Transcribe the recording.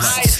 Nice.